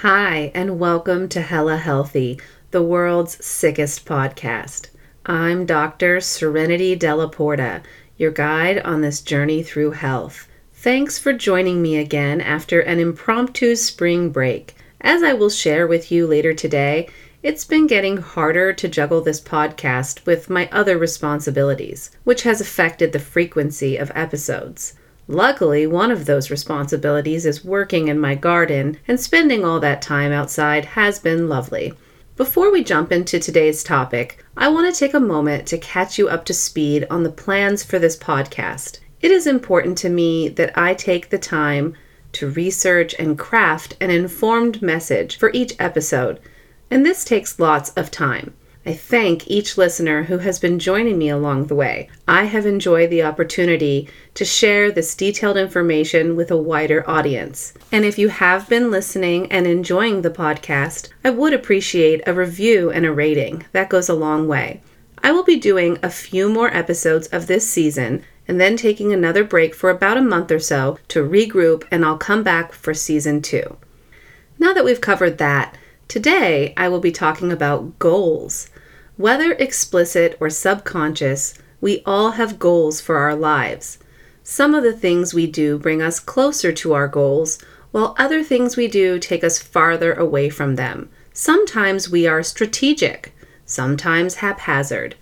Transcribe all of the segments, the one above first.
Hi, and welcome to Hella Healthy, the world's sickest podcast. I'm Dr. Serenity Della Porta, your guide on this journey through health. Thanks for joining me again after an impromptu spring break. As I will share with you later today, it's been getting harder to juggle this podcast with my other responsibilities, which has affected the frequency of episodes. Luckily, one of those responsibilities is working in my garden, and spending all that time outside has been lovely. Before we jump into today's topic, I want to take a moment to catch you up to speed on the plans for this podcast. It is important to me that I take the time to research and craft an informed message for each episode, and this takes lots of time. I thank each listener who has been joining me along the way. I have enjoyed the opportunity to share this detailed information with a wider audience. And if you have been listening and enjoying the podcast, I would appreciate a review and a rating. That goes a long way. I will be doing a few more episodes of this season and then taking another break for about a month or so to regroup, and I'll come back for season two. Now that we've covered that, today I will be talking about goals. Whether explicit or subconscious, we all have goals for our lives. Some of the things we do bring us closer to our goals, while other things we do take us farther away from them. Sometimes we are strategic, sometimes haphazard.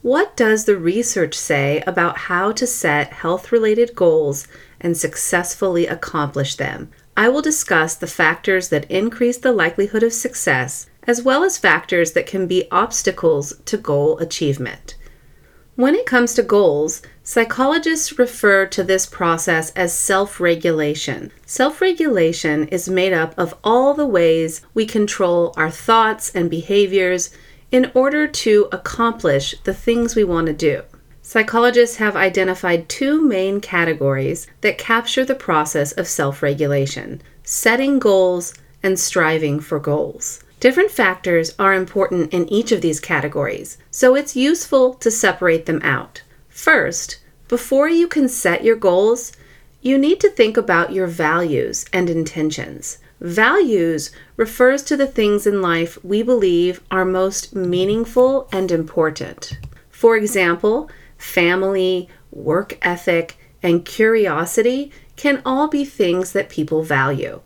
What does the research say about how to set health related goals and successfully accomplish them? I will discuss the factors that increase the likelihood of success as well as factors that can be obstacles to goal achievement. When it comes to goals, psychologists refer to this process as self regulation. Self regulation is made up of all the ways we control our thoughts and behaviors in order to accomplish the things we want to do. Psychologists have identified two main categories that capture the process of self regulation setting goals and striving for goals. Different factors are important in each of these categories, so it's useful to separate them out. First, before you can set your goals, you need to think about your values and intentions. Values refers to the things in life we believe are most meaningful and important. For example, family, work ethic, and curiosity can all be things that people value.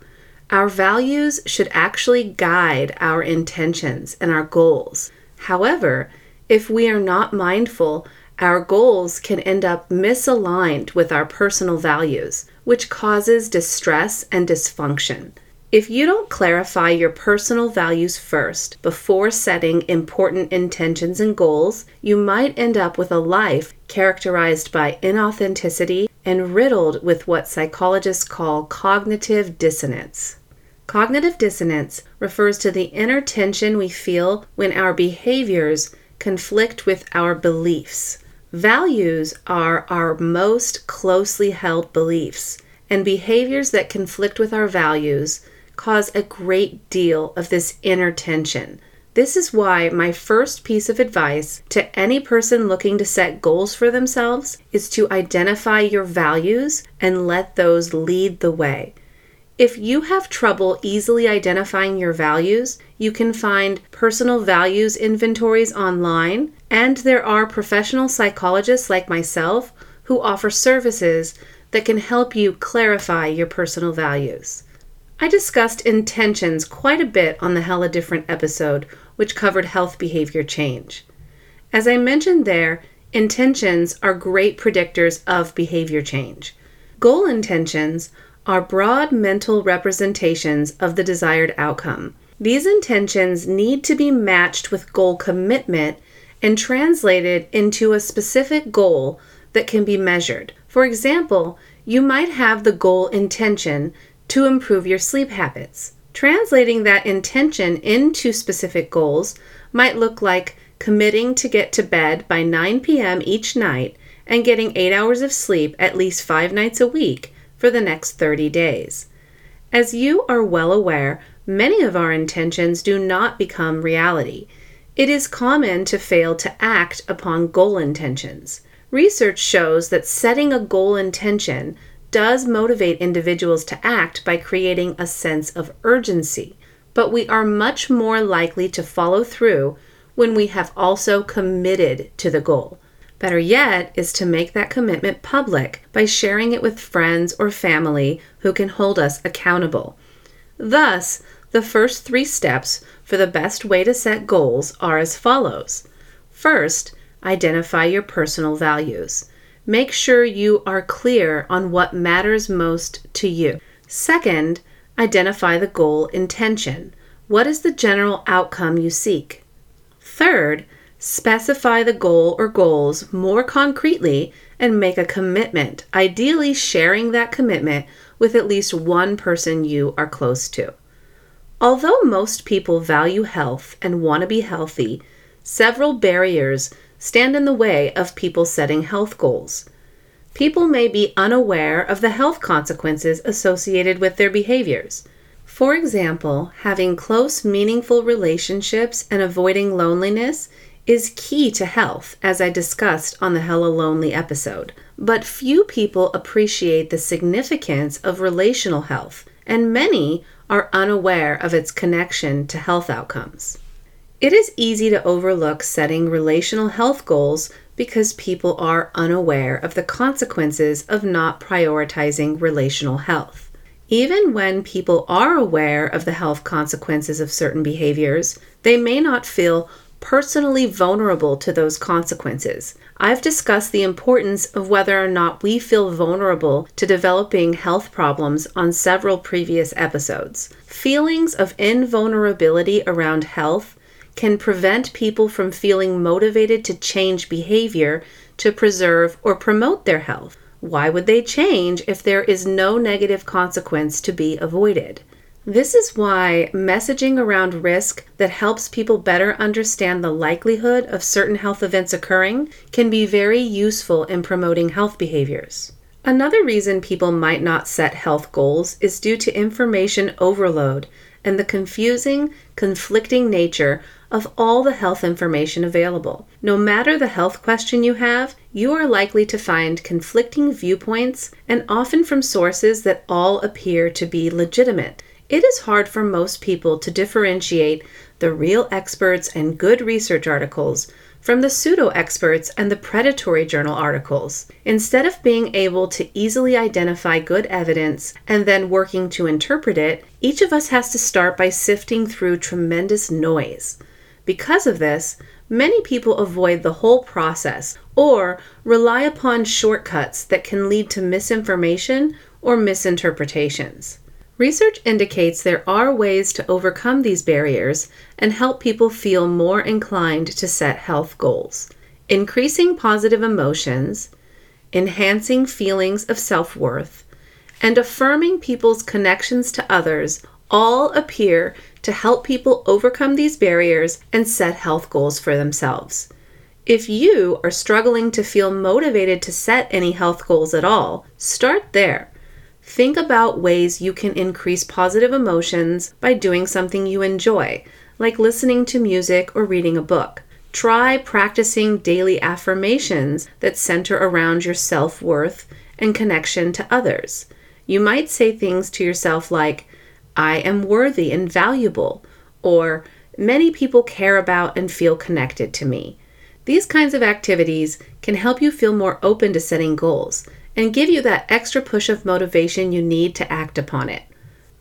Our values should actually guide our intentions and our goals. However, if we are not mindful, our goals can end up misaligned with our personal values, which causes distress and dysfunction. If you don't clarify your personal values first before setting important intentions and goals, you might end up with a life characterized by inauthenticity and riddled with what psychologists call cognitive dissonance. Cognitive dissonance refers to the inner tension we feel when our behaviors conflict with our beliefs. Values are our most closely held beliefs, and behaviors that conflict with our values cause a great deal of this inner tension. This is why my first piece of advice to any person looking to set goals for themselves is to identify your values and let those lead the way. If you have trouble easily identifying your values, you can find personal values inventories online, and there are professional psychologists like myself who offer services that can help you clarify your personal values. I discussed intentions quite a bit on the Hella Different episode, which covered health behavior change. As I mentioned there, intentions are great predictors of behavior change. Goal intentions are broad mental representations of the desired outcome. These intentions need to be matched with goal commitment and translated into a specific goal that can be measured. For example, you might have the goal intention to improve your sleep habits. Translating that intention into specific goals might look like committing to get to bed by 9 p.m. each night and getting 8 hours of sleep at least 5 nights a week for the next 30 days. As you are well aware, many of our intentions do not become reality. It is common to fail to act upon goal intentions. Research shows that setting a goal intention does motivate individuals to act by creating a sense of urgency. but we are much more likely to follow through when we have also committed to the goal. Better yet is to make that commitment public by sharing it with friends or family who can hold us accountable. Thus, the first three steps for the best way to set goals are as follows. First, identify your personal values. Make sure you are clear on what matters most to you. Second, identify the goal intention. What is the general outcome you seek? Third, specify the goal or goals more concretely and make a commitment, ideally, sharing that commitment with at least one person you are close to. Although most people value health and want to be healthy, several barriers stand in the way of people setting health goals. People may be unaware of the health consequences associated with their behaviors. For example, having close, meaningful relationships and avoiding loneliness is key to health, as I discussed on the Hella Lonely episode. But few people appreciate the significance of relational health, and many are unaware of its connection to health outcomes. It is easy to overlook setting relational health goals because people are unaware of the consequences of not prioritizing relational health. Even when people are aware of the health consequences of certain behaviors, they may not feel personally vulnerable to those consequences. I've discussed the importance of whether or not we feel vulnerable to developing health problems on several previous episodes. Feelings of invulnerability around health can prevent people from feeling motivated to change behavior to preserve or promote their health. Why would they change if there is no negative consequence to be avoided? This is why messaging around risk that helps people better understand the likelihood of certain health events occurring can be very useful in promoting health behaviors. Another reason people might not set health goals is due to information overload and the confusing, conflicting nature of all the health information available. No matter the health question you have, you are likely to find conflicting viewpoints and often from sources that all appear to be legitimate. It is hard for most people to differentiate the real experts and good research articles from the pseudo experts and the predatory journal articles. Instead of being able to easily identify good evidence and then working to interpret it, each of us has to start by sifting through tremendous noise. Because of this, many people avoid the whole process or rely upon shortcuts that can lead to misinformation or misinterpretations. Research indicates there are ways to overcome these barriers and help people feel more inclined to set health goals. Increasing positive emotions, enhancing feelings of self worth, and affirming people's connections to others all appear to help people overcome these barriers and set health goals for themselves. If you are struggling to feel motivated to set any health goals at all, start there. Think about ways you can increase positive emotions by doing something you enjoy, like listening to music or reading a book. Try practicing daily affirmations that center around your self worth and connection to others. You might say things to yourself like, I am worthy and valuable, or many people care about and feel connected to me. These kinds of activities can help you feel more open to setting goals and give you that extra push of motivation you need to act upon it.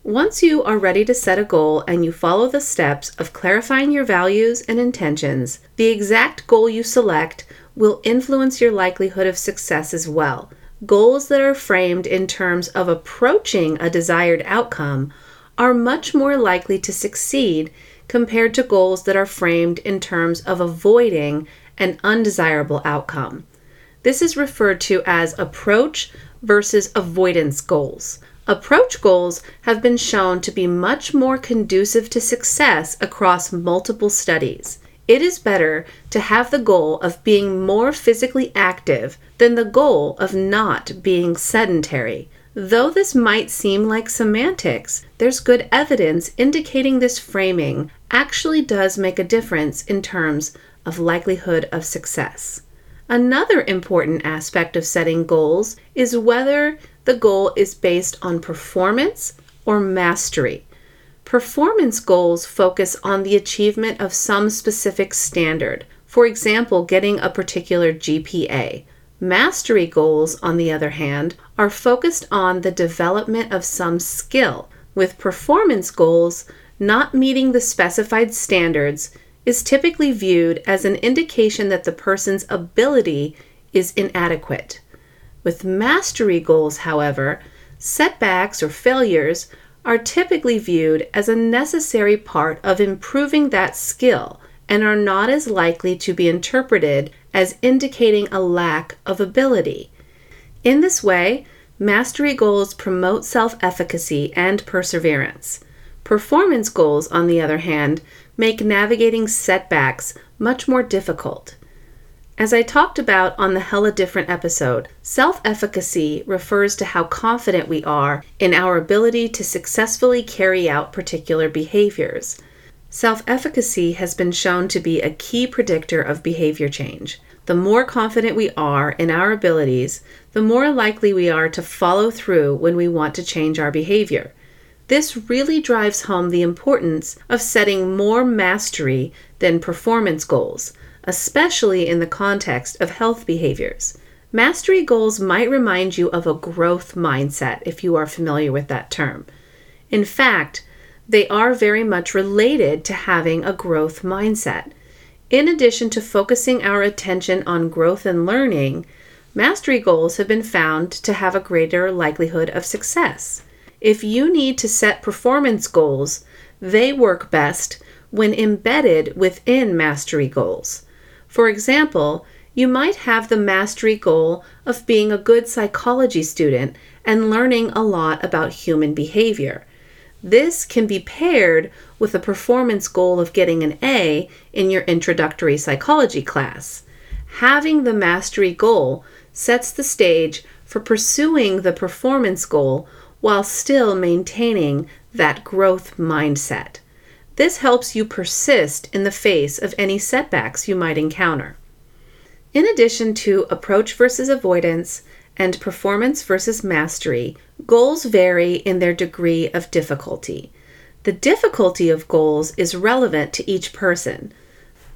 Once you are ready to set a goal and you follow the steps of clarifying your values and intentions, the exact goal you select will influence your likelihood of success as well. Goals that are framed in terms of approaching a desired outcome are much more likely to succeed compared to goals that are framed in terms of avoiding an undesirable outcome. This is referred to as approach versus avoidance goals. Approach goals have been shown to be much more conducive to success across multiple studies. It is better to have the goal of being more physically active than the goal of not being sedentary. Though this might seem like semantics, there's good evidence indicating this framing actually does make a difference in terms of likelihood of success. Another important aspect of setting goals is whether the goal is based on performance or mastery. Performance goals focus on the achievement of some specific standard, for example, getting a particular GPA. Mastery goals, on the other hand, are focused on the development of some skill, with performance goals not meeting the specified standards is typically viewed as an indication that the person's ability is inadequate. With mastery goals, however, setbacks or failures are typically viewed as a necessary part of improving that skill and are not as likely to be interpreted as indicating a lack of ability. In this way, mastery goals promote self efficacy and perseverance. Performance goals, on the other hand, make navigating setbacks much more difficult. As I talked about on the Hella Different episode, self efficacy refers to how confident we are in our ability to successfully carry out particular behaviors. Self efficacy has been shown to be a key predictor of behavior change. The more confident we are in our abilities, the more likely we are to follow through when we want to change our behavior. This really drives home the importance of setting more mastery than performance goals, especially in the context of health behaviors. Mastery goals might remind you of a growth mindset if you are familiar with that term. In fact, they are very much related to having a growth mindset. In addition to focusing our attention on growth and learning, mastery goals have been found to have a greater likelihood of success. If you need to set performance goals, they work best when embedded within mastery goals. For example, you might have the mastery goal of being a good psychology student and learning a lot about human behavior. This can be paired with a performance goal of getting an A in your introductory psychology class. Having the mastery goal sets the stage for pursuing the performance goal while still maintaining that growth mindset. This helps you persist in the face of any setbacks you might encounter. In addition to approach versus avoidance and performance versus mastery, goals vary in their degree of difficulty. The difficulty of goals is relevant to each person.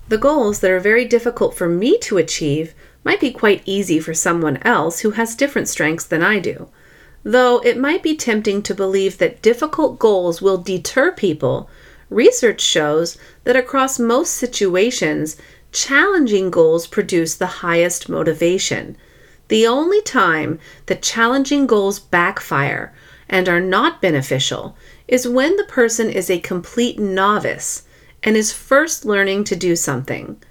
The goals that are very difficult for me to achieve might be quite easy for someone else who has different strengths than I do. Though it might be tempting to believe that difficult goals will deter people, research shows that across most situations, challenging goals produce the highest motivation. The only time that challenging goals backfire and are not beneficial is when the person is a complete novice and is first learning to do something.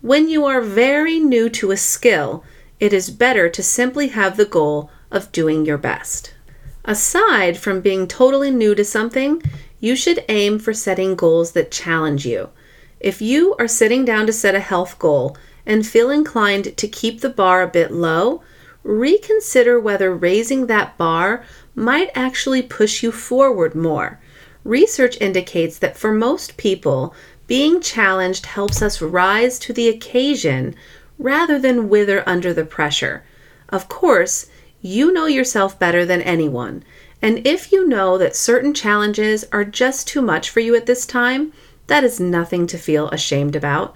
When you are very new to a skill, it is better to simply have the goal of doing your best. Aside from being totally new to something, you should aim for setting goals that challenge you. If you are sitting down to set a health goal and feel inclined to keep the bar a bit low, reconsider whether raising that bar might actually push you forward more. Research indicates that for most people, being challenged helps us rise to the occasion rather than wither under the pressure. Of course, you know yourself better than anyone, and if you know that certain challenges are just too much for you at this time, that is nothing to feel ashamed about.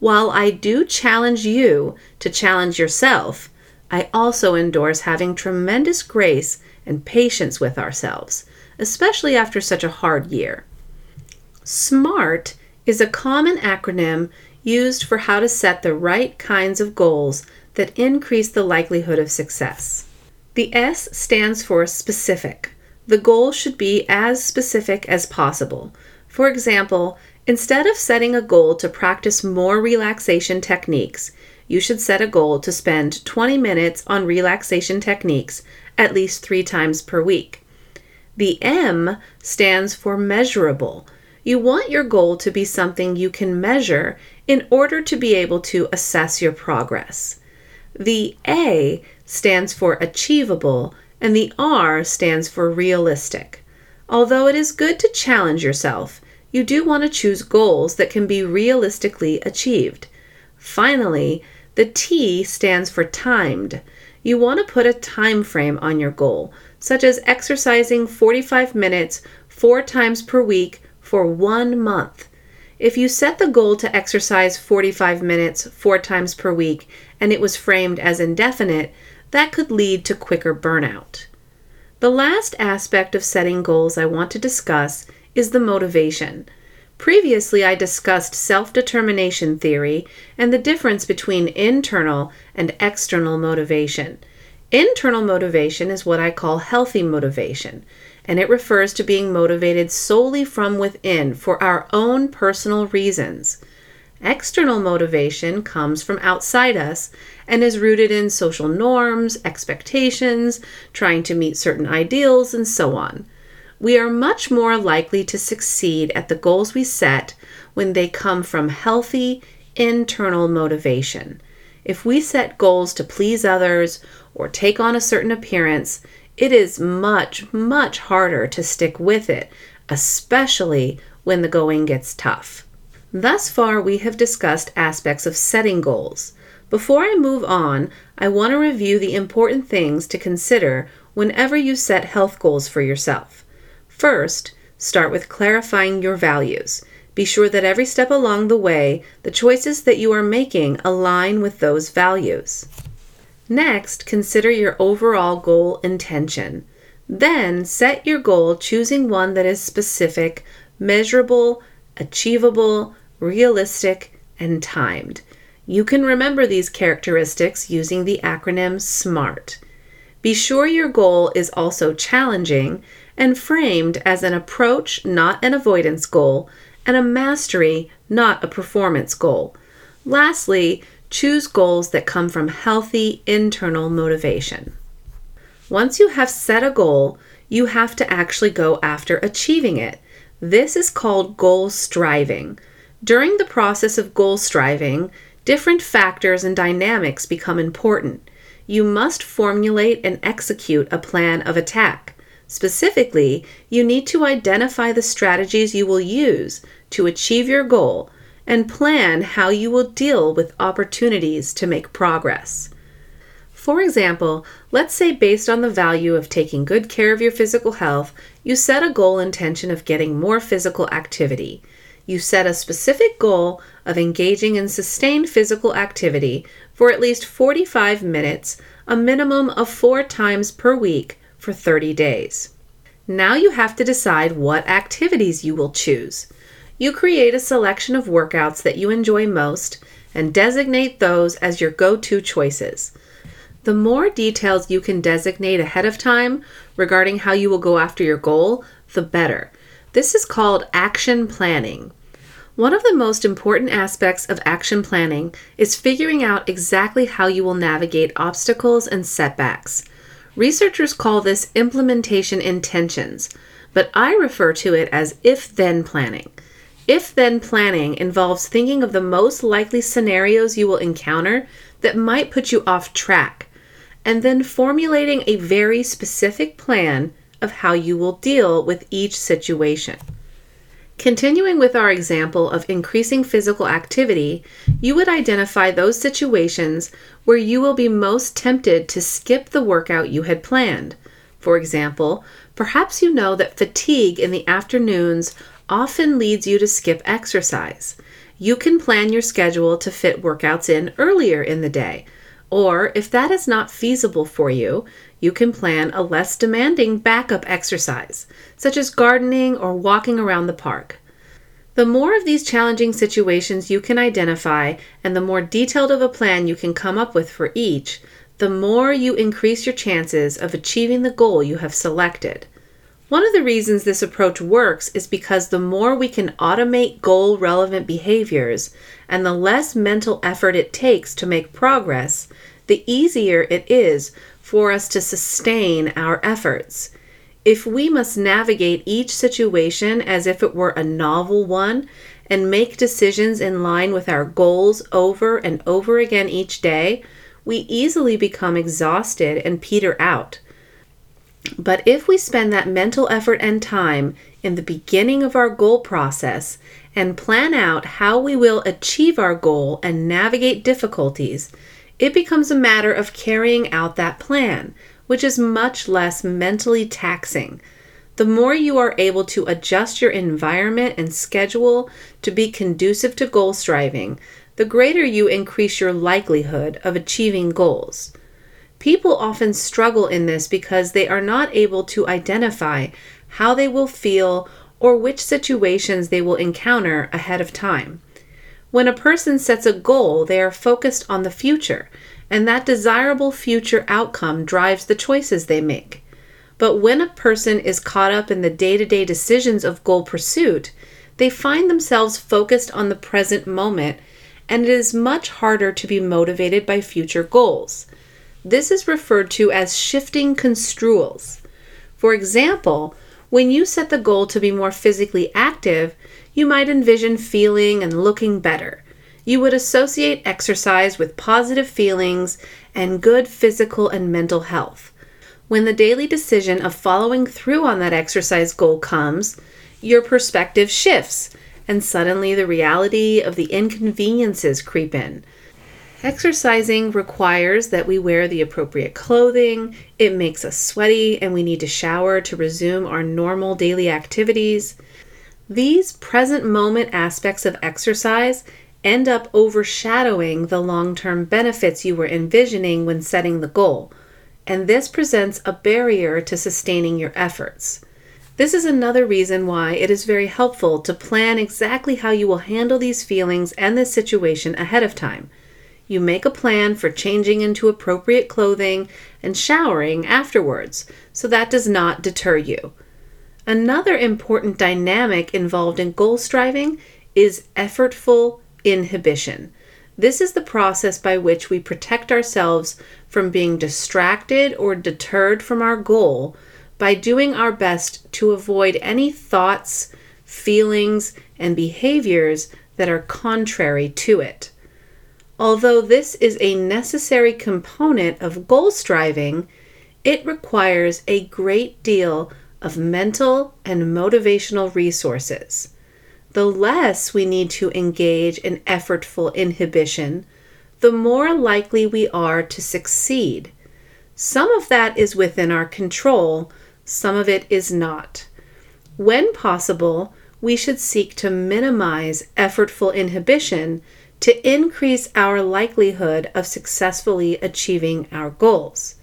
While I do challenge you to challenge yourself, I also endorse having tremendous grace and patience with ourselves, especially after such a hard year. SMART is a common acronym used for how to set the right kinds of goals that increase the likelihood of success. The S stands for specific. The goal should be as specific as possible. For example, instead of setting a goal to practice more relaxation techniques, you should set a goal to spend 20 minutes on relaxation techniques at least three times per week. The M stands for measurable. You want your goal to be something you can measure in order to be able to assess your progress. The A stands for achievable, and the R stands for realistic. Although it is good to challenge yourself, you do want to choose goals that can be realistically achieved. Finally, the T stands for timed. You want to put a time frame on your goal, such as exercising 45 minutes four times per week for one month. If you set the goal to exercise 45 minutes four times per week and it was framed as indefinite, that could lead to quicker burnout. The last aspect of setting goals I want to discuss is the motivation. Previously, I discussed self determination theory and the difference between internal and external motivation. Internal motivation is what I call healthy motivation, and it refers to being motivated solely from within for our own personal reasons. External motivation comes from outside us and is rooted in social norms, expectations, trying to meet certain ideals, and so on. We are much more likely to succeed at the goals we set when they come from healthy internal motivation. If we set goals to please others or take on a certain appearance, it is much, much harder to stick with it, especially when the going gets tough. Thus far, we have discussed aspects of setting goals. Before I move on, I want to review the important things to consider whenever you set health goals for yourself. First, start with clarifying your values. Be sure that every step along the way, the choices that you are making align with those values. Next, consider your overall goal intention. Then, set your goal choosing one that is specific, measurable, achievable, realistic, and timed. You can remember these characteristics using the acronym SMART. Be sure your goal is also challenging and framed as an approach, not an avoidance goal, and a mastery, not a performance goal. Lastly, choose goals that come from healthy internal motivation. Once you have set a goal, you have to actually go after achieving it. This is called goal striving. During the process of goal striving, different factors and dynamics become important. You must formulate and execute a plan of attack. Specifically, you need to identify the strategies you will use to achieve your goal and plan how you will deal with opportunities to make progress. For example, let's say based on the value of taking good care of your physical health, you set a goal intention of getting more physical activity you set a specific goal of engaging in sustained physical activity for at least 45 minutes, a minimum of four times per week for 30 days. Now you have to decide what activities you will choose. You create a selection of workouts that you enjoy most and designate those as your go to choices. The more details you can designate ahead of time regarding how you will go after your goal, the better. This is called action planning. One of the most important aspects of action planning is figuring out exactly how you will navigate obstacles and setbacks. Researchers call this implementation intentions, but I refer to it as if then planning. If then planning involves thinking of the most likely scenarios you will encounter that might put you off track, and then formulating a very specific plan of how you will deal with each situation. Continuing with our example of increasing physical activity, you would identify those situations where you will be most tempted to skip the workout you had planned. For example, perhaps you know that fatigue in the afternoons often leads you to skip exercise. You can plan your schedule to fit workouts in earlier in the day. Or, if that is not feasible for you, you can plan a less demanding backup exercise, such as gardening or walking around the park. The more of these challenging situations you can identify and the more detailed of a plan you can come up with for each, the more you increase your chances of achieving the goal you have selected. One of the reasons this approach works is because the more we can automate goal relevant behaviors and the less mental effort it takes to make progress, the easier it is for us to sustain our efforts. If we must navigate each situation as if it were a novel one and make decisions in line with our goals over and over again each day, we easily become exhausted and peter out. But if we spend that mental effort and time in the beginning of our goal process and plan out how we will achieve our goal and navigate difficulties, it becomes a matter of carrying out that plan, which is much less mentally taxing. the more you are able to adjust your environment and schedule to be conducive to goal striving, the greater you increase your likelihood of achieving goals. People often struggle in this because they are not able to identify how they will feel or which situations they will encounter ahead of time. When a person sets a goal, they are focused on the future, and that desirable future outcome drives the choices they make. But when a person is caught up in the day to day decisions of goal pursuit, they find themselves focused on the present moment, and it is much harder to be motivated by future goals. This is referred to as shifting construals. For example, when you set the goal to be more physically active, you might envision feeling and looking better. You would associate exercise with positive feelings and good physical and mental health. When the daily decision of following through on that exercise goal comes, your perspective shifts, and suddenly the reality of the inconveniences creep in. Exercising requires that we wear the appropriate clothing, it makes us sweaty, and we need to shower to resume our normal daily activities. These present moment aspects of exercise end up overshadowing the long term benefits you were envisioning when setting the goal, and this presents a barrier to sustaining your efforts. This is another reason why it is very helpful to plan exactly how you will handle these feelings and this situation ahead of time. You make a plan for changing into appropriate clothing and showering afterwards, so that does not deter you. Another important dynamic involved in goal striving is effortful inhibition. This is the process by which we protect ourselves from being distracted or deterred from our goal by doing our best to avoid any thoughts, feelings, and behaviors that are contrary to it. Although this is a necessary component of goal striving, it requires a great deal of mental and motivational resources. The less we need to engage in effortful inhibition, the more likely we are to succeed. Some of that is within our control, some of it is not. When possible, we should seek to minimize effortful inhibition to increase our likelihood of successfully achieving our goals.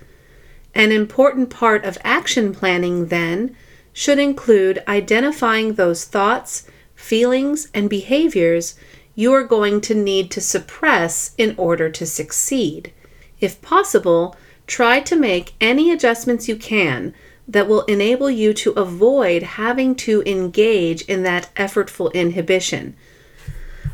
An important part of action planning, then, should include identifying those thoughts, feelings, and behaviors you are going to need to suppress in order to succeed. If possible, try to make any adjustments you can that will enable you to avoid having to engage in that effortful inhibition.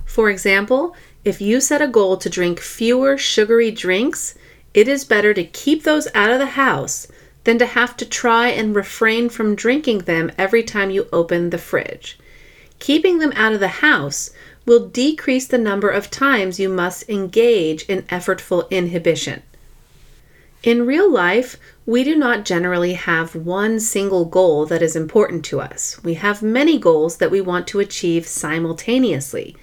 For example, if you set a goal to drink fewer sugary drinks, it is better to keep those out of the house than to have to try and refrain from drinking them every time you open the fridge. Keeping them out of the house will decrease the number of times you must engage in effortful inhibition. In real life, we do not generally have one single goal that is important to us. We have many goals that we want to achieve simultaneously.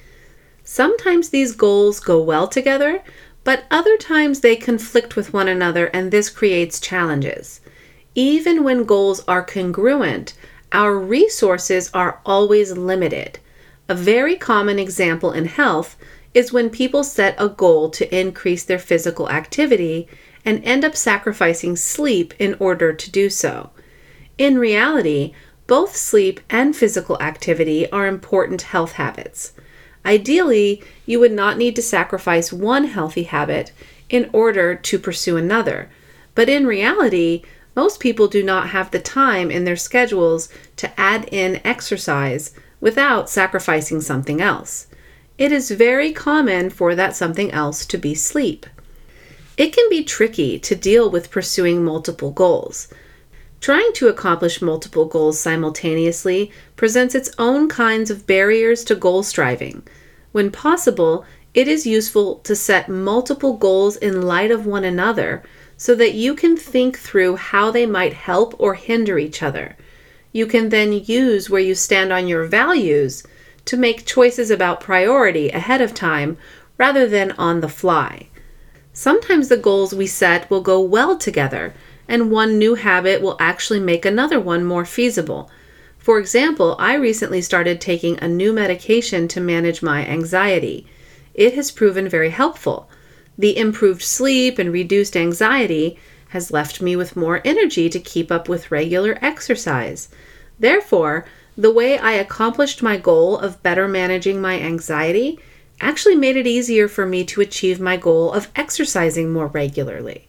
Sometimes these goals go well together, but other times they conflict with one another and this creates challenges. Even when goals are congruent, our resources are always limited. A very common example in health is when people set a goal to increase their physical activity and end up sacrificing sleep in order to do so. In reality, both sleep and physical activity are important health habits. Ideally, you would not need to sacrifice one healthy habit in order to pursue another. But in reality, most people do not have the time in their schedules to add in exercise without sacrificing something else. It is very common for that something else to be sleep. It can be tricky to deal with pursuing multiple goals. Trying to accomplish multiple goals simultaneously presents its own kinds of barriers to goal striving. When possible, it is useful to set multiple goals in light of one another so that you can think through how they might help or hinder each other. You can then use where you stand on your values to make choices about priority ahead of time rather than on the fly. Sometimes the goals we set will go well together, and one new habit will actually make another one more feasible. For example, I recently started taking a new medication to manage my anxiety. It has proven very helpful. The improved sleep and reduced anxiety has left me with more energy to keep up with regular exercise. Therefore, the way I accomplished my goal of better managing my anxiety actually made it easier for me to achieve my goal of exercising more regularly.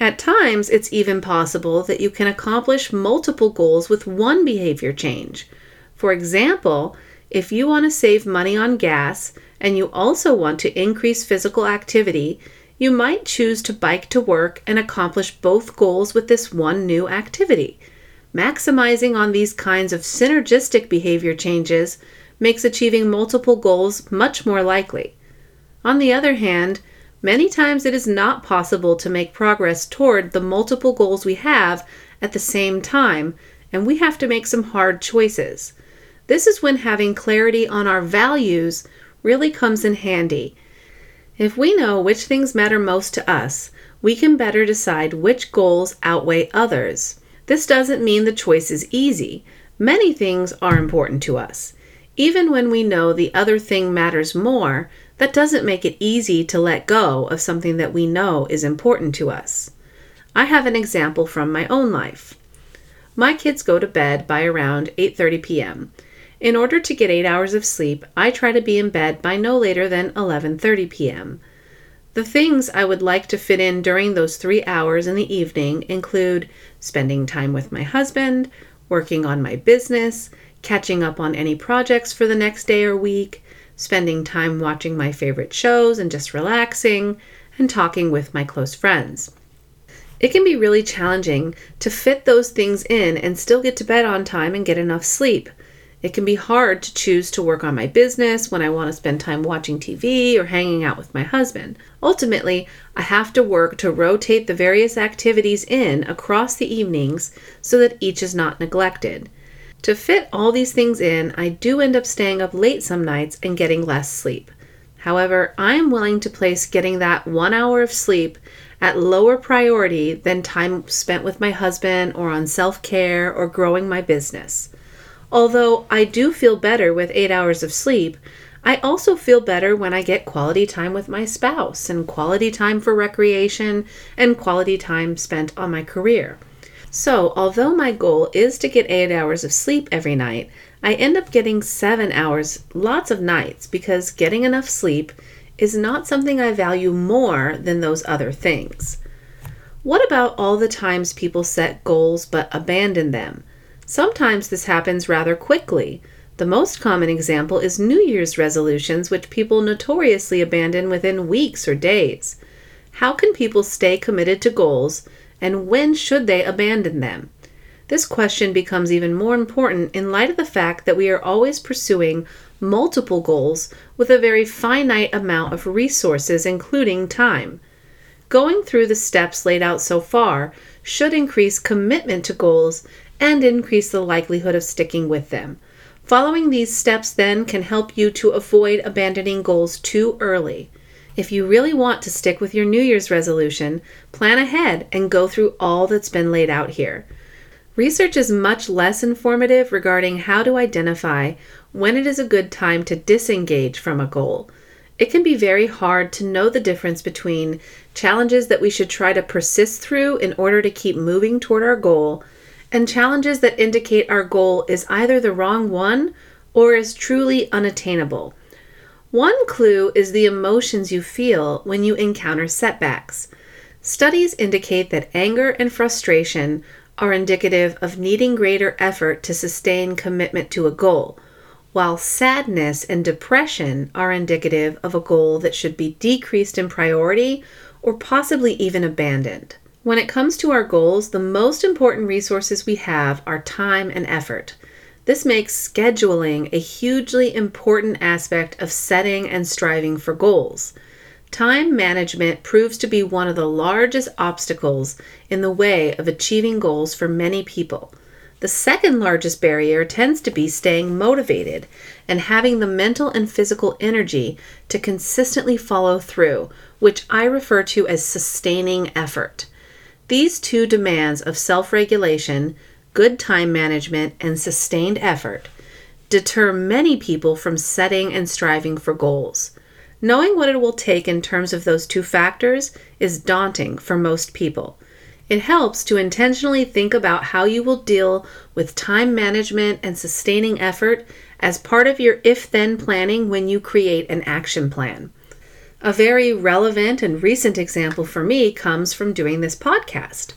At times, it's even possible that you can accomplish multiple goals with one behavior change. For example, if you want to save money on gas and you also want to increase physical activity, you might choose to bike to work and accomplish both goals with this one new activity. Maximizing on these kinds of synergistic behavior changes makes achieving multiple goals much more likely. On the other hand, many times it is not possible to make progress toward the multiple goals we have at the same time, and we have to make some hard choices. This is when having clarity on our values really comes in handy. If we know which things matter most to us, we can better decide which goals outweigh others. This doesn't mean the choice is easy. Many things are important to us. Even when we know the other thing matters more, that doesn't make it easy to let go of something that we know is important to us. I have an example from my own life. My kids go to bed by around 8:30 p.m. In order to get 8 hours of sleep, I try to be in bed by no later than 11:30 p.m. The things I would like to fit in during those 3 hours in the evening include spending time with my husband, working on my business, catching up on any projects for the next day or week, spending time watching my favorite shows and just relaxing, and talking with my close friends. It can be really challenging to fit those things in and still get to bed on time and get enough sleep. It can be hard to choose to work on my business when I want to spend time watching TV or hanging out with my husband. Ultimately, I have to work to rotate the various activities in across the evenings so that each is not neglected. To fit all these things in, I do end up staying up late some nights and getting less sleep. However, I am willing to place getting that one hour of sleep at lower priority than time spent with my husband or on self care or growing my business. Although I do feel better with eight hours of sleep, I also feel better when I get quality time with my spouse and quality time for recreation and quality time spent on my career. So, although my goal is to get eight hours of sleep every night, I end up getting seven hours lots of nights because getting enough sleep is not something I value more than those other things. What about all the times people set goals but abandon them? Sometimes this happens rather quickly. The most common example is New Year's resolutions, which people notoriously abandon within weeks or days. How can people stay committed to goals and when should they abandon them? This question becomes even more important in light of the fact that we are always pursuing multiple goals with a very finite amount of resources, including time. Going through the steps laid out so far should increase commitment to goals and increase the likelihood of sticking with them. Following these steps then can help you to avoid abandoning goals too early. If you really want to stick with your New Year's resolution, plan ahead and go through all that's been laid out here. Research is much less informative regarding how to identify when it is a good time to disengage from a goal. It can be very hard to know the difference between challenges that we should try to persist through in order to keep moving toward our goal and challenges that indicate our goal is either the wrong one or is truly unattainable. One clue is the emotions you feel when you encounter setbacks. Studies indicate that anger and frustration are indicative of needing greater effort to sustain commitment to a goal, while sadness and depression are indicative of a goal that should be decreased in priority or possibly even abandoned. When it comes to our goals, the most important resources we have are time and effort. This makes scheduling a hugely important aspect of setting and striving for goals. Time management proves to be one of the largest obstacles in the way of achieving goals for many people. The second largest barrier tends to be staying motivated and having the mental and physical energy to consistently follow through, which I refer to as sustaining effort. These two demands of self regulation, good time management, and sustained effort deter many people from setting and striving for goals. Knowing what it will take in terms of those two factors is daunting for most people. It helps to intentionally think about how you will deal with time management and sustaining effort as part of your if then planning when you create an action plan. A very relevant and recent example for me comes from doing this podcast.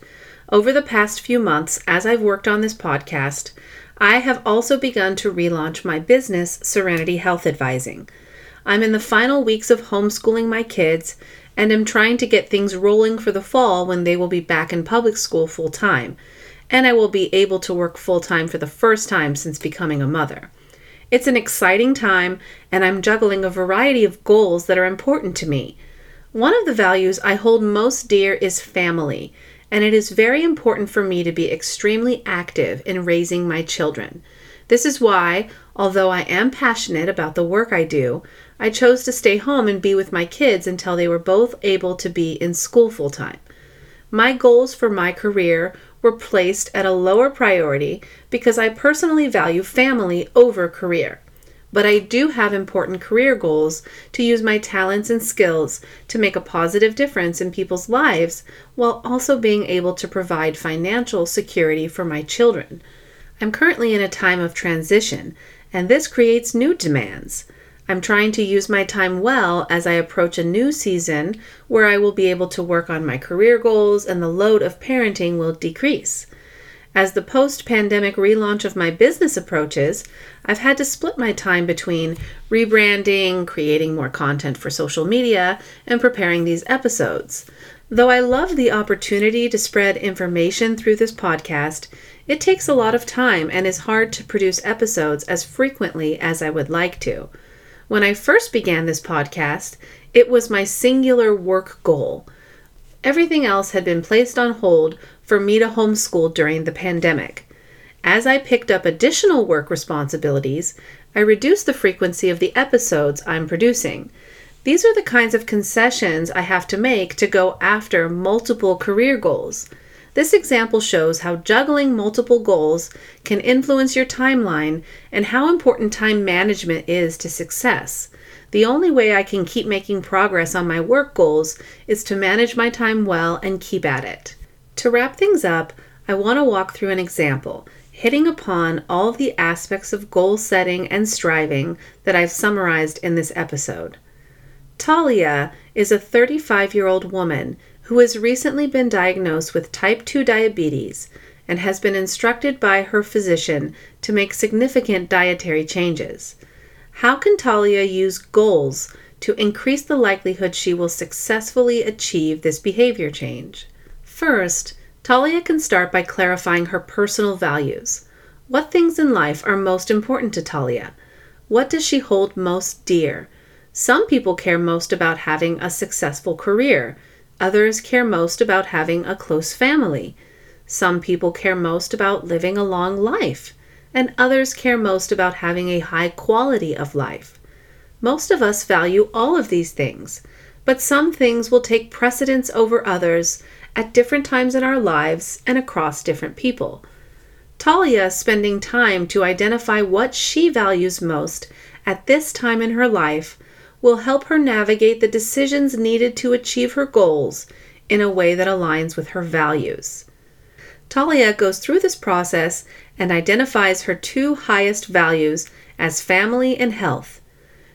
Over the past few months, as I've worked on this podcast, I have also begun to relaunch my business, Serenity Health Advising. I'm in the final weeks of homeschooling my kids and am trying to get things rolling for the fall when they will be back in public school full time, and I will be able to work full time for the first time since becoming a mother. It's an exciting time, and I'm juggling a variety of goals that are important to me. One of the values I hold most dear is family, and it is very important for me to be extremely active in raising my children. This is why, although I am passionate about the work I do, I chose to stay home and be with my kids until they were both able to be in school full time. My goals for my career were placed at a lower priority because I personally value family over career. But I do have important career goals to use my talents and skills to make a positive difference in people's lives while also being able to provide financial security for my children. I'm currently in a time of transition, and this creates new demands. I'm trying to use my time well as I approach a new season where I will be able to work on my career goals and the load of parenting will decrease. As the post pandemic relaunch of my business approaches, I've had to split my time between rebranding, creating more content for social media, and preparing these episodes. Though I love the opportunity to spread information through this podcast, it takes a lot of time and is hard to produce episodes as frequently as I would like to. When I first began this podcast, it was my singular work goal. Everything else had been placed on hold for me to homeschool during the pandemic. As I picked up additional work responsibilities, I reduced the frequency of the episodes I'm producing. These are the kinds of concessions I have to make to go after multiple career goals. This example shows how juggling multiple goals can influence your timeline and how important time management is to success. The only way I can keep making progress on my work goals is to manage my time well and keep at it. To wrap things up, I want to walk through an example, hitting upon all the aspects of goal setting and striving that I've summarized in this episode. Talia is a 35 year old woman who has recently been diagnosed with type 2 diabetes and has been instructed by her physician to make significant dietary changes. How can Talia use goals to increase the likelihood she will successfully achieve this behavior change? First, Talia can start by clarifying her personal values. What things in life are most important to Talia? What does she hold most dear? Some people care most about having a successful career. Others care most about having a close family. Some people care most about living a long life, and others care most about having a high quality of life. Most of us value all of these things, but some things will take precedence over others at different times in our lives and across different people. Talia spending time to identify what she values most at this time in her life will help her navigate the decisions needed to achieve her goals in a way that aligns with her values. Talia goes through this process and identifies her two highest values as family and health.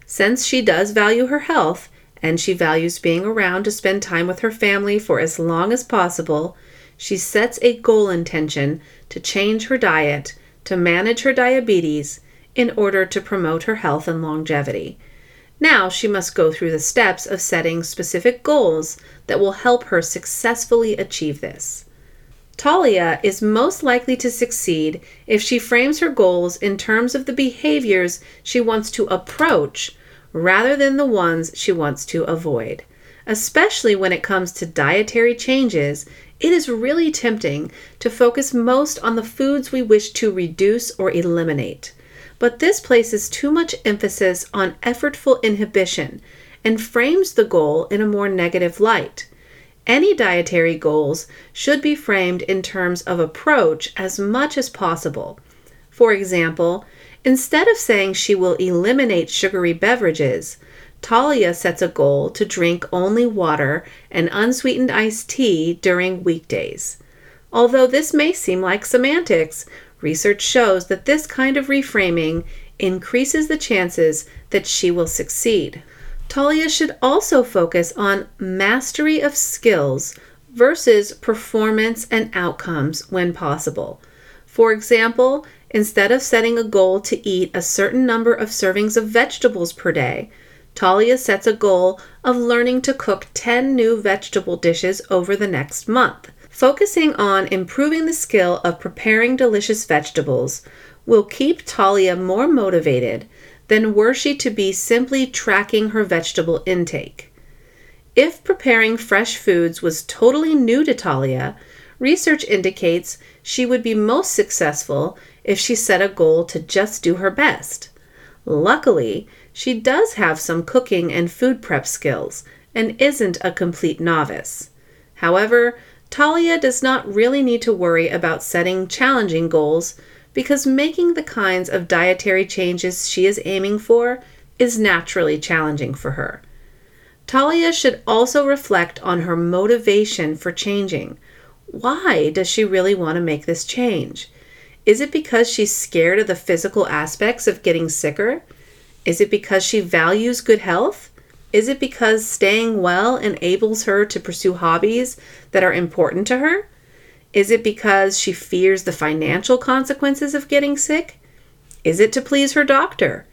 Since she does value her health, and she values being around to spend time with her family for as long as possible, she sets a goal intention to change her diet to manage her diabetes in order to promote her health and longevity. Now she must go through the steps of setting specific goals that will help her successfully achieve this. Talia is most likely to succeed if she frames her goals in terms of the behaviors she wants to approach rather than the ones she wants to avoid. Especially when it comes to dietary changes, it is really tempting to focus most on the foods we wish to reduce or eliminate. But this places too much emphasis on effortful inhibition and frames the goal in a more negative light. Any dietary goals should be framed in terms of approach as much as possible. For example, instead of saying she will eliminate sugary beverages, Talia sets a goal to drink only water and unsweetened iced tea during weekdays. Although this may seem like semantics, research shows that this kind of reframing increases the chances that she will succeed. Talia should also focus on mastery of skills versus performance and outcomes when possible. For example, instead of setting a goal to eat a certain number of servings of vegetables per day, Talia sets a goal of learning to cook 10 new vegetable dishes over the next month. Focusing on improving the skill of preparing delicious vegetables will keep Talia more motivated than were she to be simply tracking her vegetable intake. If preparing fresh foods was totally new to Talia, research indicates she would be most successful if she set a goal to just do her best. Luckily, she does have some cooking and food prep skills and isn't a complete novice. However, Talia does not really need to worry about setting challenging goals because making the kinds of dietary changes she is aiming for is naturally challenging for her. Talia should also reflect on her motivation for changing. Why does she really want to make this change? Is it because she's scared of the physical aspects of getting sicker? Is it because she values good health? Is it because staying well enables her to pursue hobbies that are important to her? Is it because she fears the financial consequences of getting sick? Is it to please her doctor?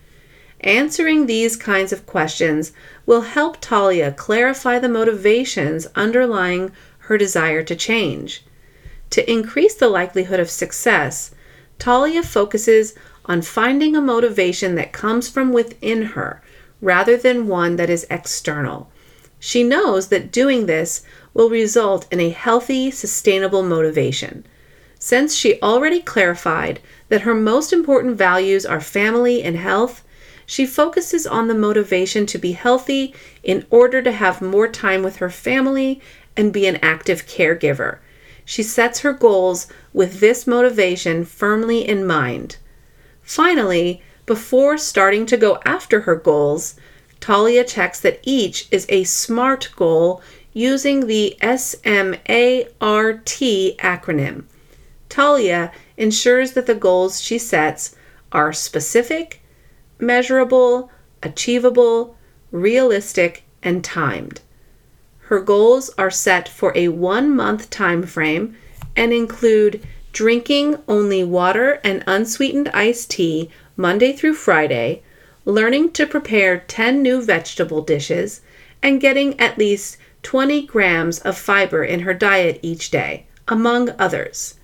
Answering these kinds of questions will help Talia clarify the motivations underlying her desire to change. To increase the likelihood of success, Talia focuses on finding a motivation that comes from within her rather than one that is external. She knows that doing this will result in a healthy, sustainable motivation. Since she already clarified that her most important values are family and health, she focuses on the motivation to be healthy in order to have more time with her family and be an active caregiver. She sets her goals with this motivation firmly in mind. Finally, before starting to go after her goals, Talia checks that each is a SMART goal using the SMART acronym. Talia ensures that the goals she sets are specific, measurable, achievable, realistic, and timed. Her goals are set for a one month time frame and include drinking only water and unsweetened iced tea Monday through Friday, learning to prepare 10 new vegetable dishes, and getting at least 20 grams of fiber in her diet each day, among others.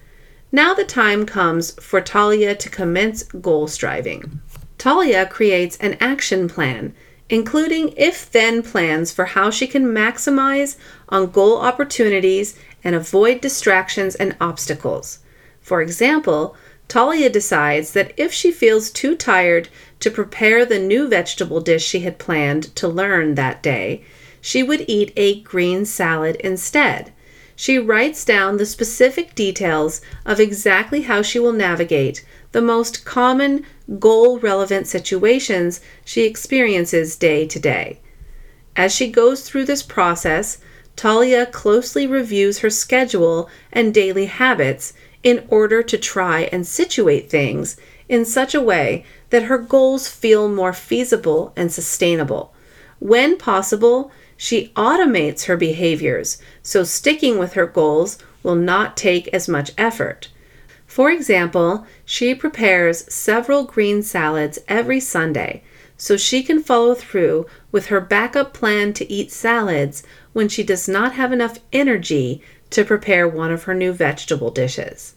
Now the time comes for Talia to commence goal striving. Talia creates an action plan, including if then plans for how she can maximize on goal opportunities and avoid distractions and obstacles. For example, Talia decides that if she feels too tired to prepare the new vegetable dish she had planned to learn that day, she would eat a green salad instead. She writes down the specific details of exactly how she will navigate the most common goal relevant situations she experiences day to day. As she goes through this process, Talia closely reviews her schedule and daily habits in order to try and situate things in such a way that her goals feel more feasible and sustainable. When possible, she automates her behaviors so sticking with her goals will not take as much effort. For example, she prepares several green salads every Sunday so she can follow through with her backup plan to eat salads when she does not have enough energy to prepare one of her new vegetable dishes.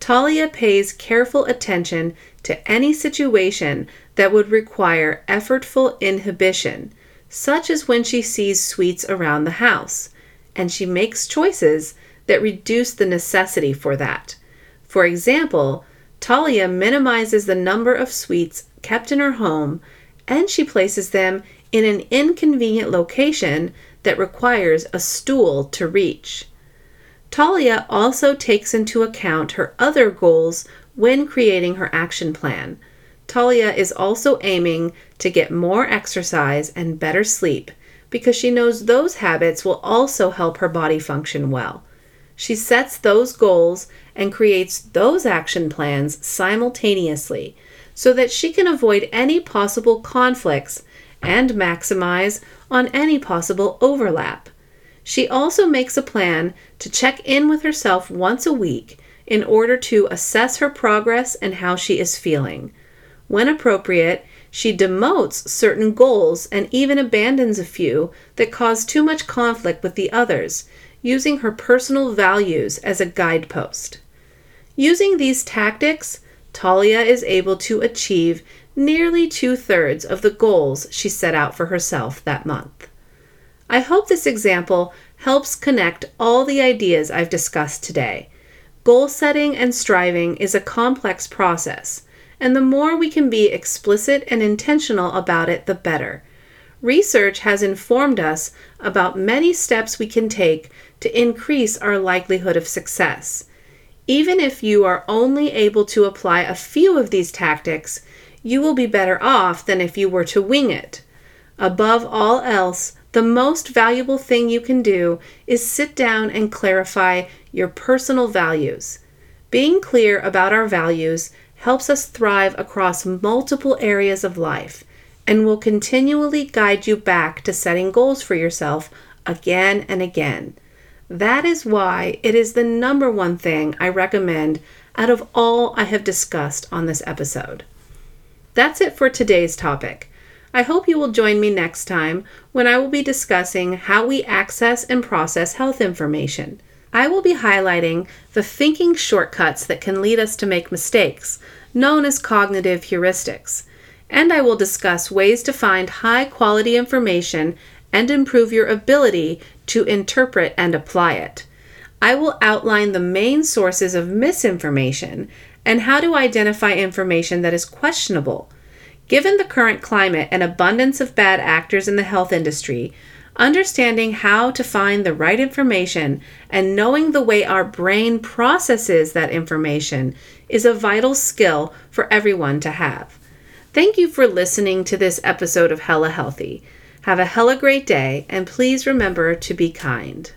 Talia pays careful attention to any situation that would require effortful inhibition, such as when she sees sweets around the house, and she makes choices that reduce the necessity for that. For example, Talia minimizes the number of sweets kept in her home and she places them in an inconvenient location that requires a stool to reach. Talia also takes into account her other goals when creating her action plan. Talia is also aiming to get more exercise and better sleep because she knows those habits will also help her body function well. She sets those goals and creates those action plans simultaneously so that she can avoid any possible conflicts and maximize on any possible overlap. She also makes a plan to check in with herself once a week in order to assess her progress and how she is feeling. When appropriate, she demotes certain goals and even abandons a few that cause too much conflict with the others, using her personal values as a guidepost. Using these tactics, Talia is able to achieve nearly two thirds of the goals she set out for herself that month. I hope this example helps connect all the ideas I've discussed today. Goal setting and striving is a complex process, and the more we can be explicit and intentional about it, the better. Research has informed us about many steps we can take to increase our likelihood of success. Even if you are only able to apply a few of these tactics, you will be better off than if you were to wing it. Above all else, the most valuable thing you can do is sit down and clarify your personal values. Being clear about our values helps us thrive across multiple areas of life and will continually guide you back to setting goals for yourself again and again. That is why it is the number one thing I recommend out of all I have discussed on this episode. That's it for today's topic. I hope you will join me next time when I will be discussing how we access and process health information. I will be highlighting the thinking shortcuts that can lead us to make mistakes, known as cognitive heuristics. And I will discuss ways to find high quality information and improve your ability to interpret and apply it. I will outline the main sources of misinformation and how to identify information that is questionable Given the current climate and abundance of bad actors in the health industry, understanding how to find the right information and knowing the way our brain processes that information is a vital skill for everyone to have. Thank you for listening to this episode of Hella Healthy. Have a hella great day, and please remember to be kind.